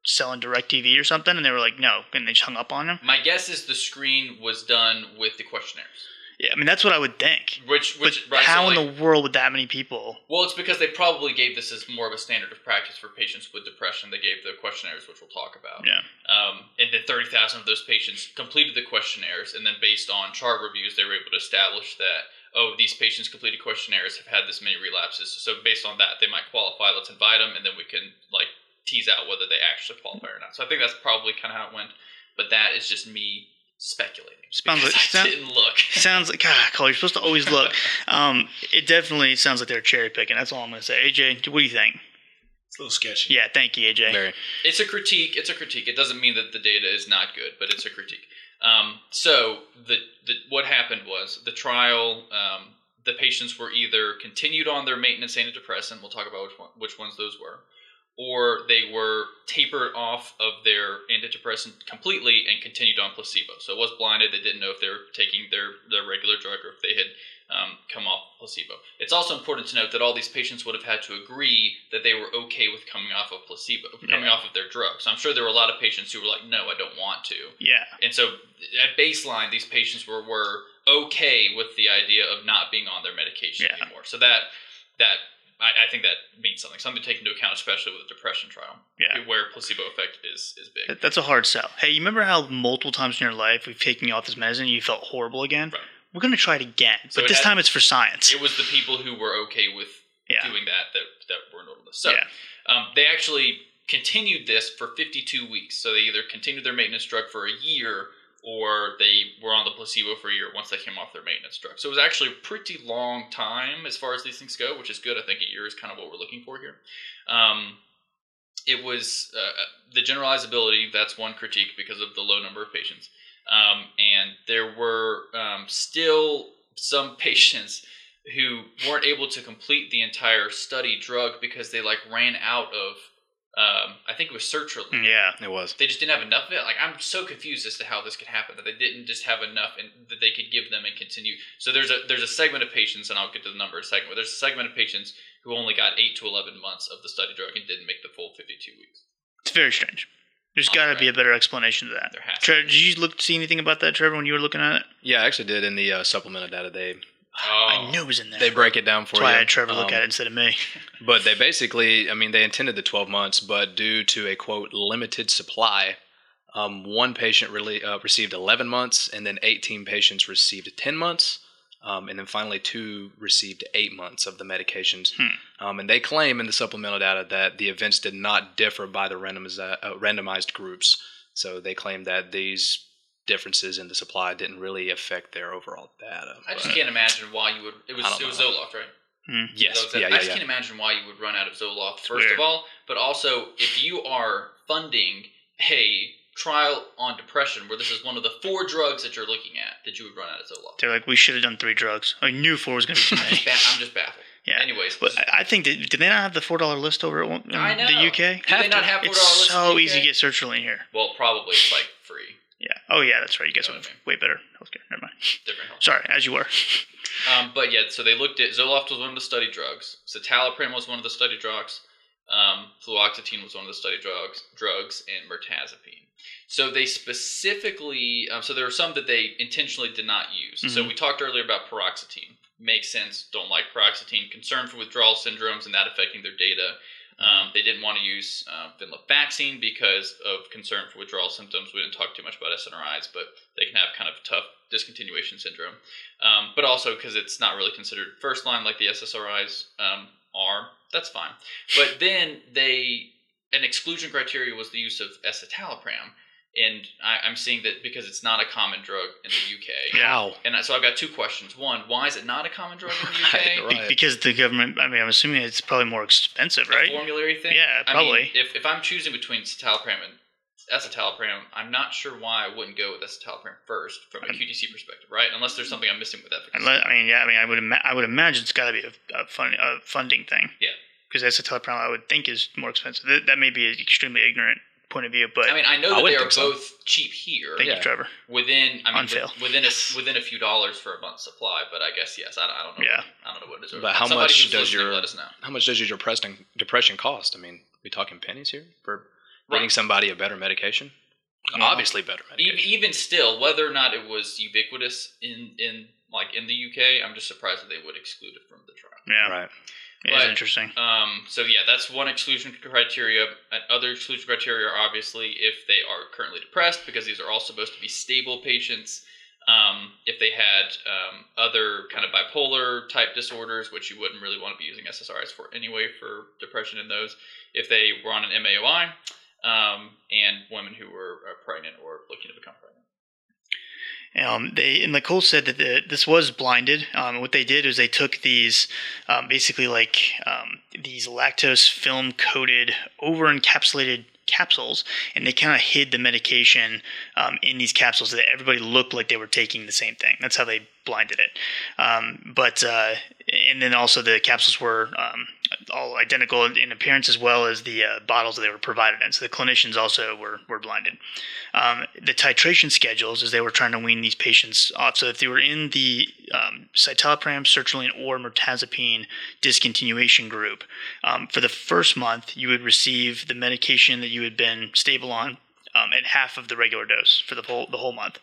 selling DirecTV or something, and they were like, no, and they just hung up on him. My guess is the screen was done with the questionnaires. Yeah, I mean that's what I would think. Which, But right, how so in like- the world would that many people? Well, it's because they probably gave this as more of a standard of practice for patients with depression. They gave the questionnaires, which we'll talk about. Yeah. Um, and then 30,000 of those patients completed the questionnaires, and then based on chart reviews, they were able to establish that, oh, these patients completed questionnaires have had this many relapses. So based on that, they might qualify. Let's invite them, and then we can, like, tease out whether they actually qualify or not. So I think that's probably kind of how it went. But that is just me speculating. Sounds like- because I sound- didn't look. <laughs> Sounds like God, Cole. You're supposed to always look. <laughs> Um, it definitely sounds like they're cherry picking. That's all I'm gonna say. AJ, what do you think? It's a little sketchy. Yeah, thank you, AJ. Very. it's a critique. It's a critique. It doesn't mean that the data is not good, but it's a critique. Um, so the, the what happened was the trial. Um, the patients were either continued on their maintenance antidepressant. We'll talk about which one, which ones those were, or they were tapered off of their antidepressant completely and continued on placebo. So it was blinded. They didn't know if they were taking their their regular drug or if they had um, come off placebo. It's also important to note that all these patients would have had to agree that they were okay with coming off of placebo, coming Yeah. off of their drugs. I'm sure there were a lot of patients who were like, "No, I don't want to." Yeah, And so at baseline, these patients were were okay with the idea of not being on their medication Yeah. anymore. So that that I, I think that means something. Something to take into account, especially with a depression trial, yeah. where placebo effect is is big. That's a hard sell. Hey, you remember how multiple times in your life we've taken you off this medicine and you felt horrible again? Right. We're gonna try it again, So but it this had- time it's for science. It was the people who were okay with yeah, doing that that that were enrolled in this. So yeah, um, they actually continued this for 52 weeks. So they either continued their maintenance drug for a year or they were on the placebo for a year once they came off their maintenance drug. So it was actually a pretty long time as far as these things go, which is good. I think a year is kind of what we're looking for here. Um, it was uh, the generalizability. That's one critique because of the low number of patients. Um, and there were um, still some <laughs> patients who weren't able to complete the entire study drug because they like ran out of um, I think it was sertraline. yeah. It was. They just didn't have enough of it. Like I'm so confused as to how this could happen that they didn't just have enough and that they could give them and continue. So there's a there's a segment of patients, and I'll get to the number in a second. But there's a segment of patients who only got eight to eleven months of the study drug and didn't make the full 52 weeks. It's very strange. There's got to be a better explanation to that. There has to Trevor, did you look see anything about that, Trevor, when you were looking at it? Yeah, I actually did in the uh, supplemental data. They Oh, I knew it was in there. they break it down for That's you. why I had Trevor look Um, at it instead of me. <laughs> But they basically, I mean, they intended the 12 months, but due to a quote limited supply, um, one patient really uh, received 11 months, and then 18 patients received 10 months, um, and then finally two received eight months of the medications. Hmm. Um, and they claim in the supplemental data that the events did not differ by the uh, randomized groups. So they claim that these differences in the supply didn't really affect their overall data. I just can't imagine why you would. It was it was know. Zoloft, right? Mm-hmm. Yes, Is that what it yeah, said? yeah, I just yeah. can't imagine why you would run out of Zoloft first weird. of all, but also if you are funding a trial on depression where this is one of the four drugs that you're looking at, that you would run out of Zoloft. They're like, we should have done three drugs. I knew four was going to be too <laughs> I'm many. just, ba- I'm just baffled. Yeah. Anyways, But I- I think that did they not have the four dollar list over at one, in the UK? Do they not have $4 It's list in so the easy to UK? get sertraline here. well, probably it's like free, Yeah. Oh yeah, that's right. You guys have Okay. way better healthcare. Never mind. different. Sorry, as you were. <laughs> Um, but yeah, so they looked at Zoloft was one of the study drugs. Citalopram was one of the study drugs. Um, fluoxetine was one of the study drugs. Drugs and mirtazapine. So they specifically, um, so there are some that they intentionally did not use. So Mhm. we talked earlier about paroxetine. Makes sense. Don't like paroxetine. Concern for withdrawal syndromes and that affecting their data. Um, they didn't want to use uh, venlafaxine because of concern for withdrawal symptoms. We didn't talk too much about SNRIs, but they can have kind of tough discontinuation syndrome. Um, but also because it's not really considered first line like the SSRIs um, are. That's fine. But then they an exclusion criteria was the use of escitalopram, and I, I'm seeing that because it's not a common drug in the UK. Yeah. How? And I- so I've got two questions. One, why is it not a common drug in the UK? <laughs> Right, Be- right. because the government. I mean, I'm assuming it's probably more expensive, A right? formulary thing? Yeah, I probably. mean, if, if I'm choosing between citalopram and escitalopram, I'm not sure why I wouldn't go with escitalopram first from a QTC perspective, right? Unless there's something I'm missing with efficacy. Unless, I mean, yeah. I mean, I would. Ima- I would imagine it's got to be a, a, fund, a funding thing. Yeah. Because escitalopram, I would think, is more expensive. That, that may be extremely ignorant point of view, but I mean, I know I that would they are think so. both cheap here. thank yeah. you, Trevor. within I mean with- within a within a few dollars for a month's supply, but I guess yes, I, don't- I don't know. Yeah. I don't know what it is. But how Somebody much does your- let us know? How much does your depression depression cost? I mean, we talking pennies here for getting somebody a better medication. Yeah. Obviously, better Even, medication. even still, whether or not it was ubiquitous in in like in the UK, I'm just surprised that they would exclude it from the trial. Yeah, Right. But- interesting. Um, so yeah, that's one exclusion criteria. Other exclusion criteria are obviously if they are currently depressed, because these are all supposed to be stable patients. Um, if they had um, other kind of bipolar type disorders, which you wouldn't really want to be using SSRIs for anyway for depression in those. If they were on an MAOI, um, and women who were uh, pregnant or looking to become pregnant. Um, they and Nicole said that the, this was blinded. Um, what they did is they took these, um, basically like um, these lactose film coated, over encapsulated capsules, and they kind of hid the medication um, in these capsules so that everybody looked like they were taking the same thing. That's how they blinded it. Um, but uh, and then also the capsules were um, all identical in appearance as well as the uh, bottles that they were provided in. So the clinicians also were were blinded. Um, the titration schedules, as they were trying to wean these patients off. So if they were in the um, citalopram, sertraline, or mirtazapine discontinuation group, um, for the first month you would receive the medication that you had been stable on um, at half of the regular dose for the whole the whole month.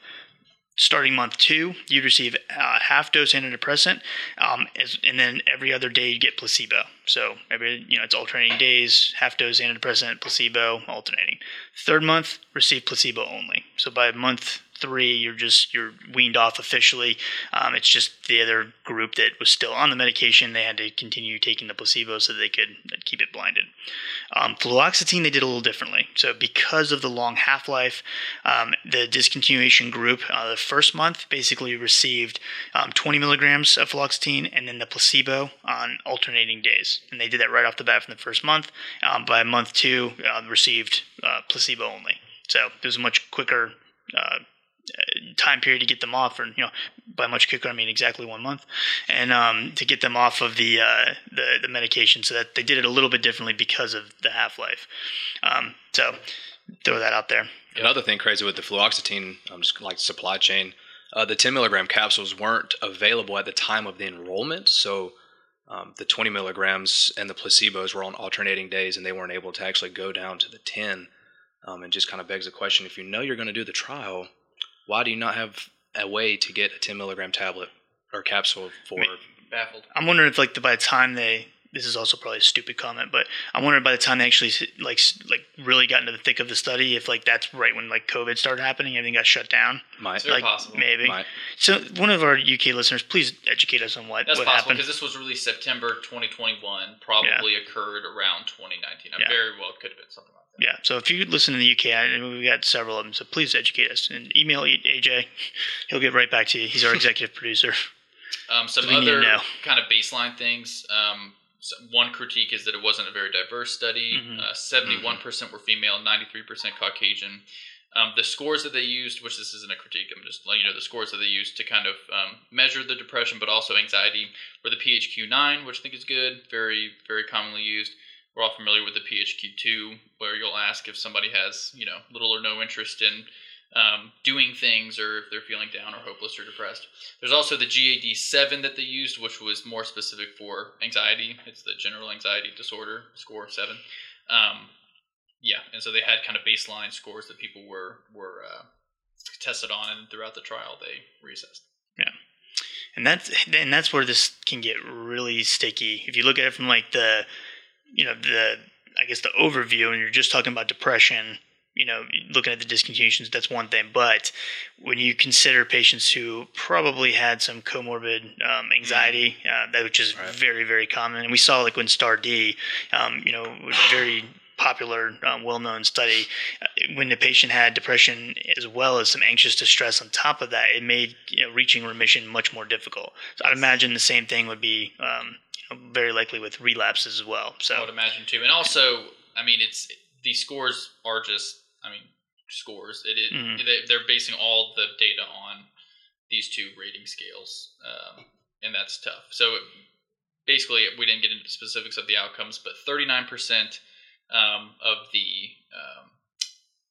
Starting month two, you'd receive uh, half dose antidepressant, um, and then every other day you get placebo. So every you know it's alternating days, half dose antidepressant, placebo, alternating. Third month, receive placebo only. So by month three, you're just you're weaned off officially. Um, it's just the other group that was still on the medication. They had to continue taking the placebo so they could keep it blinded. Um, fluoxetine they did a little differently. So because of the long half life, um, the discontinuation group uh, the first month basically received um, 20 milligrams of fluoxetine and then the placebo on alternating days, and they did that right off the bat from the first month. Um, by month two, uh, received uh, placebo only. So it was a much quicker. Uh, time period to get them off, or you know, by much quicker I mean exactly one month, and um, to get them off of the, uh, the the medication, so that they did it a little bit differently because of the half life. Um, so throw that out there. Another thing crazy with the fluoxetine, um, just like supply chain, uh, the 10 milligram capsules weren't available at the time of the enrollment. So um, the 20 milligrams and the placebos were on alternating days, and they weren't able to actually go down to the 10. Um, and just kind of begs the question: if you know you're going to do the trial, why do you not have a way to get a 10 milligram tablet or capsule for? Baffled. I'm wondering if like the, by the time they this is also probably a stupid comment, but I'm wondering by the time they actually like like really got into the thick of the study, if like that's right when like COVID started happening, everything got shut down. Might, It's very like possible. maybe. might. So one of our UK listeners, please educate us on what That's what possible happened. because this was released September 2021. Probably occurred around 2019. I Yeah. very well could have been something like that. Yeah, so if you listen in the UK, I we've got several of them, so please educate us and email AJ. He'll get right back to you. He's our executive <laughs> producer. Um, some Do we need to other kind of baseline things. Um, so one critique is that it wasn't a very diverse study. Mhm. Uh, 71% were female, 93% Caucasian. Um, the scores that they used, which this isn't a critique, I'm just letting you know the scores that they used to kind of um, measure the depression but also anxiety were the PHQ-9, which I think is good, very, very commonly used. We're all familiar with the PHQ-2, where you'll ask if somebody has, you know, little or no interest in um, doing things or if they're feeling down or hopeless or depressed. There's also the GAD 7 that they used, which was more specific for anxiety. It's the general anxiety disorder score 7. Um, yeah, and so they had kind of baseline scores that people were were uh, tested on, and throughout the trial they reassessed. Yeah, and that's and that's where this can get really sticky. If you look at it from like the, you know, the I guess the overview, and you're just talking about depression. You know, looking at the discontinuations, that's one thing. But when you consider patients who probably had some comorbid um, anxiety, uh, that which is Right. very, very common, and we saw like when STAR*D, um, you know, very popular, um, well-known study, uh, when the patient had depression as well as some anxious distress on top of that, it made you know, reaching remission much more difficult. So I'd imagine the same thing would be um, very likely with relapses as well. So I would imagine too, and also, I mean, it's these scores are just, I mean, scores. It, it Mhm. they, they're basing all the data on these two rating scales, um, and that's tough. So basically, we didn't get into the specifics of the outcomes, but 39% um, of the um,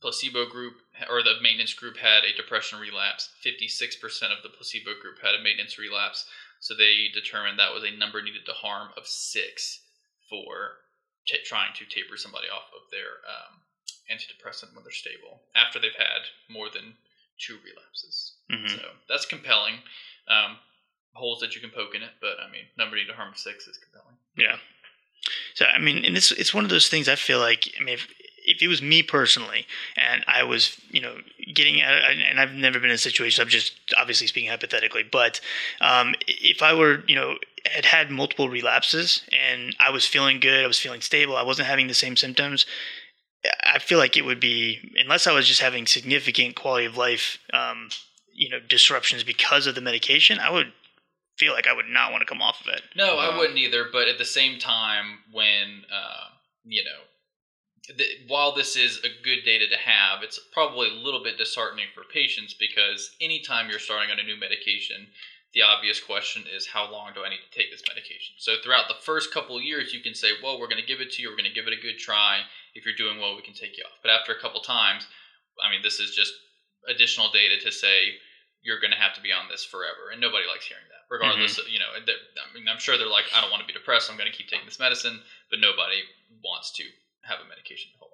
placebo group or the maintenance group had a depression relapse. 56% of the placebo group had a maintenance relapse. So they determined that was a number needed to harm of six for t- trying to taper somebody off of their um, antidepressant when they're stable after they've had more than two relapses. Mhm. So that's compelling. Um, holes that you can poke in it, but I mean, number needed to harm of six is compelling. Yeah. So I mean, and this it's one of those things. I feel like I mean, if, if it was me personally, and I was you know getting at, and I've never been in a situation. I'm just obviously speaking hypothetically, but um, if I were you know had had multiple relapses and I was feeling good, I was feeling stable, I wasn't having the same symptoms. I feel like it would be unless I was just having significant quality of life, um, you know, disruptions because of the medication. I would feel like I would not want to come off of it. No, I wouldn't either. But at the same time, when uh, you know, the, while this is a good data to have, it's probably a little bit disheartening for patients because anytime you're starting on a new medication, the obvious question is how long do I need to take this medication? So throughout the first couple of years, you can say, well, we're going to give it to you. We're going to give it a good try. If you're doing well, we can take you off. But after a couple times, I mean, this is just additional data to say you're going to have to be on this forever, and nobody likes hearing that. Regardless, mm-hmm. of, you know, I mean, I'm sure they're like, I don't want to be depressed. I'm going to keep taking this medicine, but nobody wants to have a medication to hold.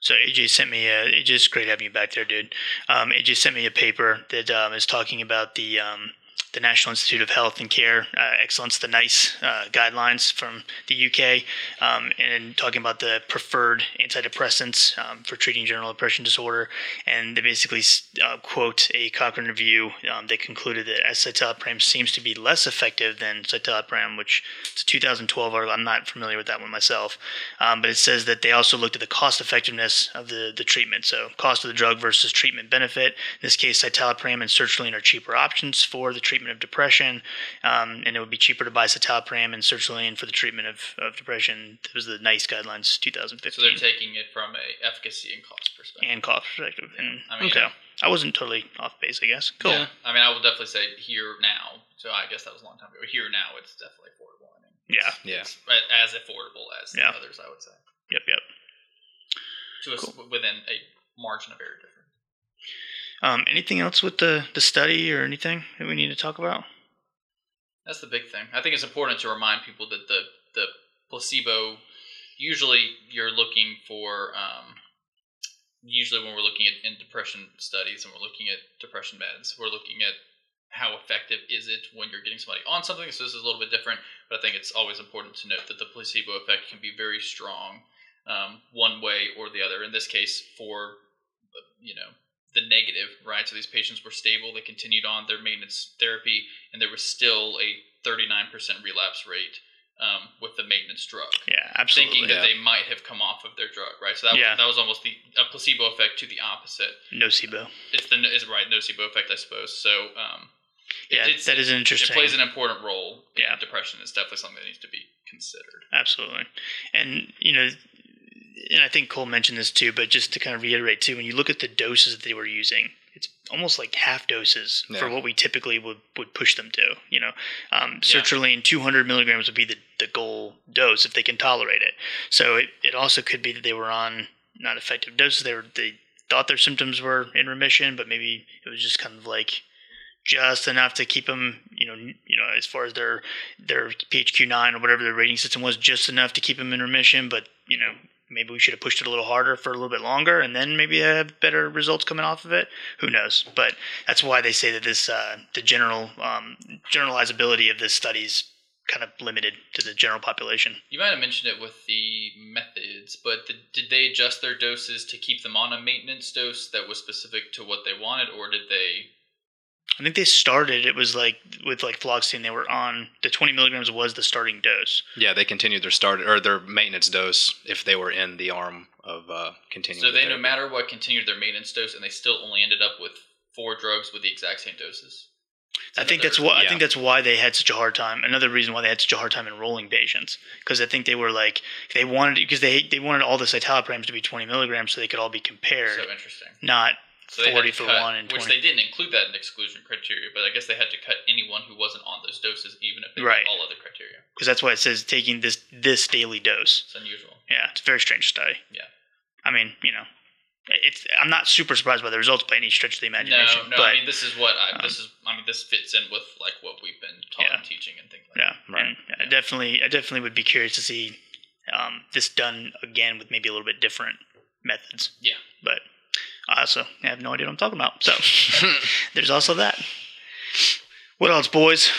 So AJ sent me a. It's just great having you back there, dude. Um, AJ sent me a paper that um, is talking about the um, the National Institute of Health and Care uh, Excellence, the NICE uh, guidelines from the UK, um, and talking about the preferred antidepressants um, for treating general depression disorder. And they basically uh, quote a Cochrane review um, that concluded that escitalopram seems to be less effective than citalopram, which it's a 2012 article. I'm not familiar with that one myself, um, but it says that they also looked at the cost effectiveness of the, the treatment. So, cost of the drug versus treatment benefit. In this case, citalopram and sertraline are cheaper options for the treatment of depression, um, and it would be cheaper to buy citalopram and sertraline for the treatment of, of depression. It was the NICE guidelines 2015 So they're taking it from a efficacy and cost perspective. and cost perspective. And I mean, okay, I wasn't totally off base, I guess. Cool. Yeah. I mean, I will definitely say here now. So I guess that was a long time ago. Here now, it's definitely affordable. I mean, Yeah. Yeah. it's as affordable as Yeah. the others, I would say, Yep. Yep. to us within a margin of error difference. Um, anything else with the the study or anything that we need to talk about? That's the big thing. I think it's important to remind people that the the placebo. Usually, you're looking for. Um, usually, when we're looking at in depression studies and we're looking at depression meds, we're looking at how effective is it when you're getting somebody on something. So this is a little bit different, but I think it's always important to note that the placebo effect can be very strong, um, one way or the other. In this case, for you know the negative, right? So these patients were stable; they continued on their maintenance therapy, and there was still a 39% relapse rate um, with the maintenance drug. Yeah, absolutely. Thinking that Yeah. they might have come off of their drug, right? So that, Yeah. was, that was almost the a placebo effect to the opposite. Nocebo. It's the is right nocebo effect, I suppose. So um, it- Yeah, that is it interesting. It plays an important role. in Yeah. depression is definitely something that needs to be considered. Absolutely. And, you know, and I think Cole mentioned this too, but just to kind of reiterate too, when you look at the doses that they were using, it's almost like half doses for what we typically would, would push them to. You know, um, Yeah. sertraline 200 milligrams would be the, the goal dose if they can tolerate it. So it, it also could be that they were on not effective doses. They were they thought their symptoms were in remission, but maybe it was just kind of like just enough to keep them, you know, you know, as far as their their PHQ9 or whatever their rating system was, just enough to keep them in remission. But maybe we should have pushed it a little harder for a little bit longer, and then maybe have better results coming off of it. Who knows? But that's why they say that this uh, the general um, generalizability of this study is kind of limited to the general population. You might have mentioned it with the methods, but the, did they adjust their doses to keep them on a maintenance dose that was specific to what they wanted, or did they? I think they started. It was like with like fluoxetine. They were on the 20 milligrams was the starting dose. Yeah, they continued their start or their maintenance dose if they were in the arm of uh, continuing. So the they, no matter what, continued their maintenance dose, and they still only ended up with four drugs with the exact same doses. I think that's what I think that's why they had such a hard time. Another reason why they had such a hard time enrolling patients because I think they were like they wanted because they they wanted all the citalopram to be 20 milligrams so they could all be compared, So interesting. not So they 40 to for cut- one and which 20. they didn't include that in exclusion criteria, but I guess they had to cut anyone who wasn't on those doses, even if they met Right. all other criteria. because that's why it says taking this this daily dose. It's unusual. Yeah, it's a very strange study. Yeah. I mean, you know, it's I'm not super surprised by the results by any stretch of the imagination. No, no. but I mean, this is what I, um, this is. I mean, this fits in with like what we've been taught Yeah. and teaching and things like Yeah, Right. and I definitely, I definitely would be curious to see um, this done again with maybe a little bit different methods. Yeah. But I have no idea what I'm talking about. So <laughs> there's also that. What else, boys?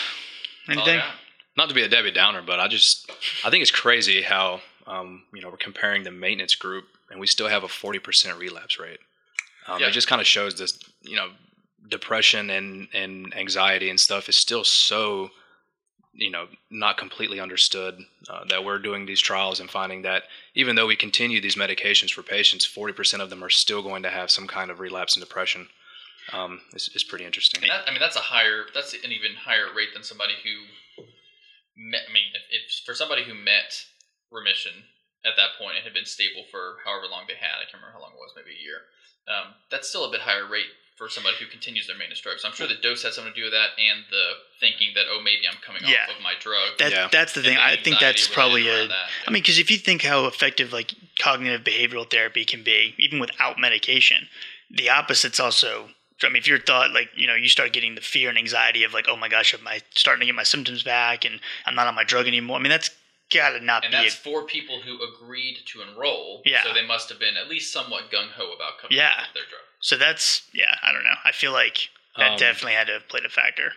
Anything? Oh, yeah. Not to be a Debbie Downer, but I just I think it's crazy how um, you know we're comparing the maintenance group and we still have a forty percent relapse rate. Um, Yeah. It just kind of shows this, you know, depression and and anxiety and stuff is still so, you know, not completely understood. Uh, that we're doing these trials and finding that even though we continue these medications for patients, forty percent of them are still going to have some kind of relapse and depression. Um, it's, pretty interesting. That, I mean, that's a higher, that's an even higher rate than somebody who met, I mean, if, if for somebody who met remission at that point and had been stable for however long they had, I can't remember how long it was, maybe a year, um, that's still a bit higher rate for somebody who continues their maintenance drug. So I'm sure the dose has something to do with that and the thinking that, oh, maybe I'm coming Yeah. off of my drug. That, Yeah. That's the and thing. I think that's probably around a. that. I mean, because if you think how effective like cognitive behavioral therapy can be, even without medication, the opposite's also. I mean, if you're thought like you know you start getting the fear and anxiety of like, oh my gosh, am I starting to get my symptoms back and I'm not on my drug anymore? I mean, that's gotta not and be. And that's A, for people who agreed to enroll. Yeah. So they must have been at least somewhat gung ho about coming Yeah. off of their drug. So that's yeah. I don't know. I feel like that Um, definitely had to have played a factor.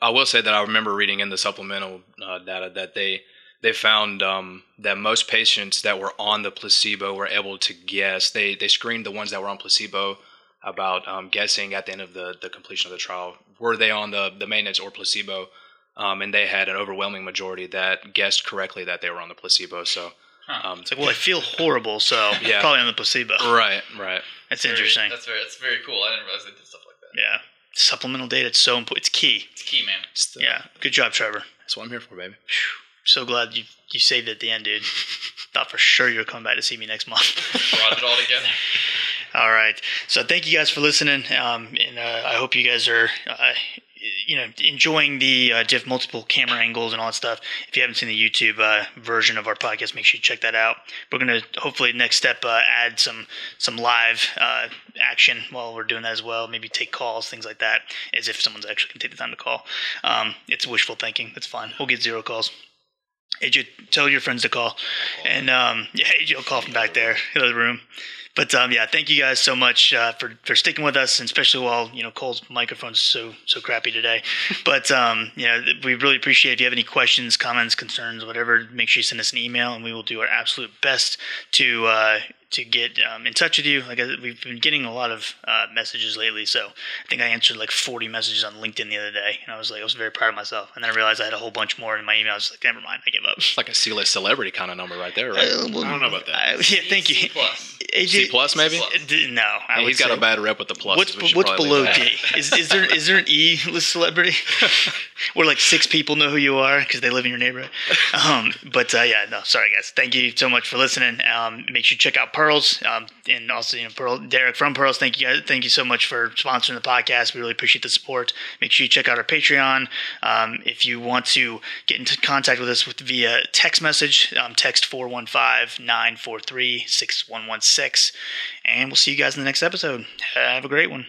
I will say that I remember reading in the supplemental uh, data that they they found um, that most patients that were on the placebo were able to guess. They they screened the ones that were on placebo about um, guessing at the end of the, the completion of the trial were they on the the maintenance or placebo, um, and they had an overwhelming majority that guessed correctly that they were on the placebo. So. Huh. Um, It's like, well, I feel horrible, so <laughs> Yeah. probably on the placebo. right, right. That's Very- interesting. That's very, that's very cool. I didn't realize they did stuff like that. yeah, supplemental data. It's so important. It's key. It's key, man. It's the- Yeah, good job, Trevor. that's what I'm here for, baby. So glad you you saved it at the end, dude. <laughs> Thought for sure you were coming back to see me next month. Brought it all together. <laughs> all right. So thank you guys for listening, um, and uh, I hope you guys are. Uh, you know, enjoying the uh, diff multiple camera angles and all that stuff. If you haven't seen the YouTube uh, version of our podcast, make sure you check that out. We're gonna hopefully next step uh, add some some live uh, action while we're doing that as well. Maybe take calls, things like that, as if someone's actually gonna take the time to call. Um, it's wishful thinking. That's fine. We'll get zero calls. AJ, tell your friends to call. And um, yeah, <laughs> AJ will call from back there in the room. But um, yeah, thank you guys so much uh, for, for sticking with us, and especially while you know Cole's microphone's so so crappy today. <laughs> But um, yeah, we really appreciate it. if you have any questions, comments, concerns, whatever. Make sure you send us an email, and we will do our absolute best to uh, to get um, in touch with you. Like I, we've been getting a lot of uh, messages lately, so I think I answered like 40 messages on LinkedIn the other day, and I was like, I was very proud of myself. And then I realized I had a whole bunch more in my email. I was like, never mind, I give up. It's like a C-list celebrity kind of number right there, right? Uh, well, I don't know about that. I- yeah, thank you. C plus. AJ, C plus maybe. C plus. No, I he's got say- a bad rep with the plus. What's We should what's below leave D? that. Is is there is there an E list celebrity <laughs> where like six people know who you are because they live in your neighborhood? <laughs> Um, but uh, yeah, no, sorry guys. Thank you so much for listening. Um, make sure you check out Pyrls um, and also you know Pearl Derek from Pyrls. Thank you. Thank you so much for sponsoring the podcast. We really appreciate the support. Make sure you check out our Patreon. Um, if you want to get into contact with us with via text message, um, text 415-943-6116. And we'll see you guys in the next episode. Have a great one.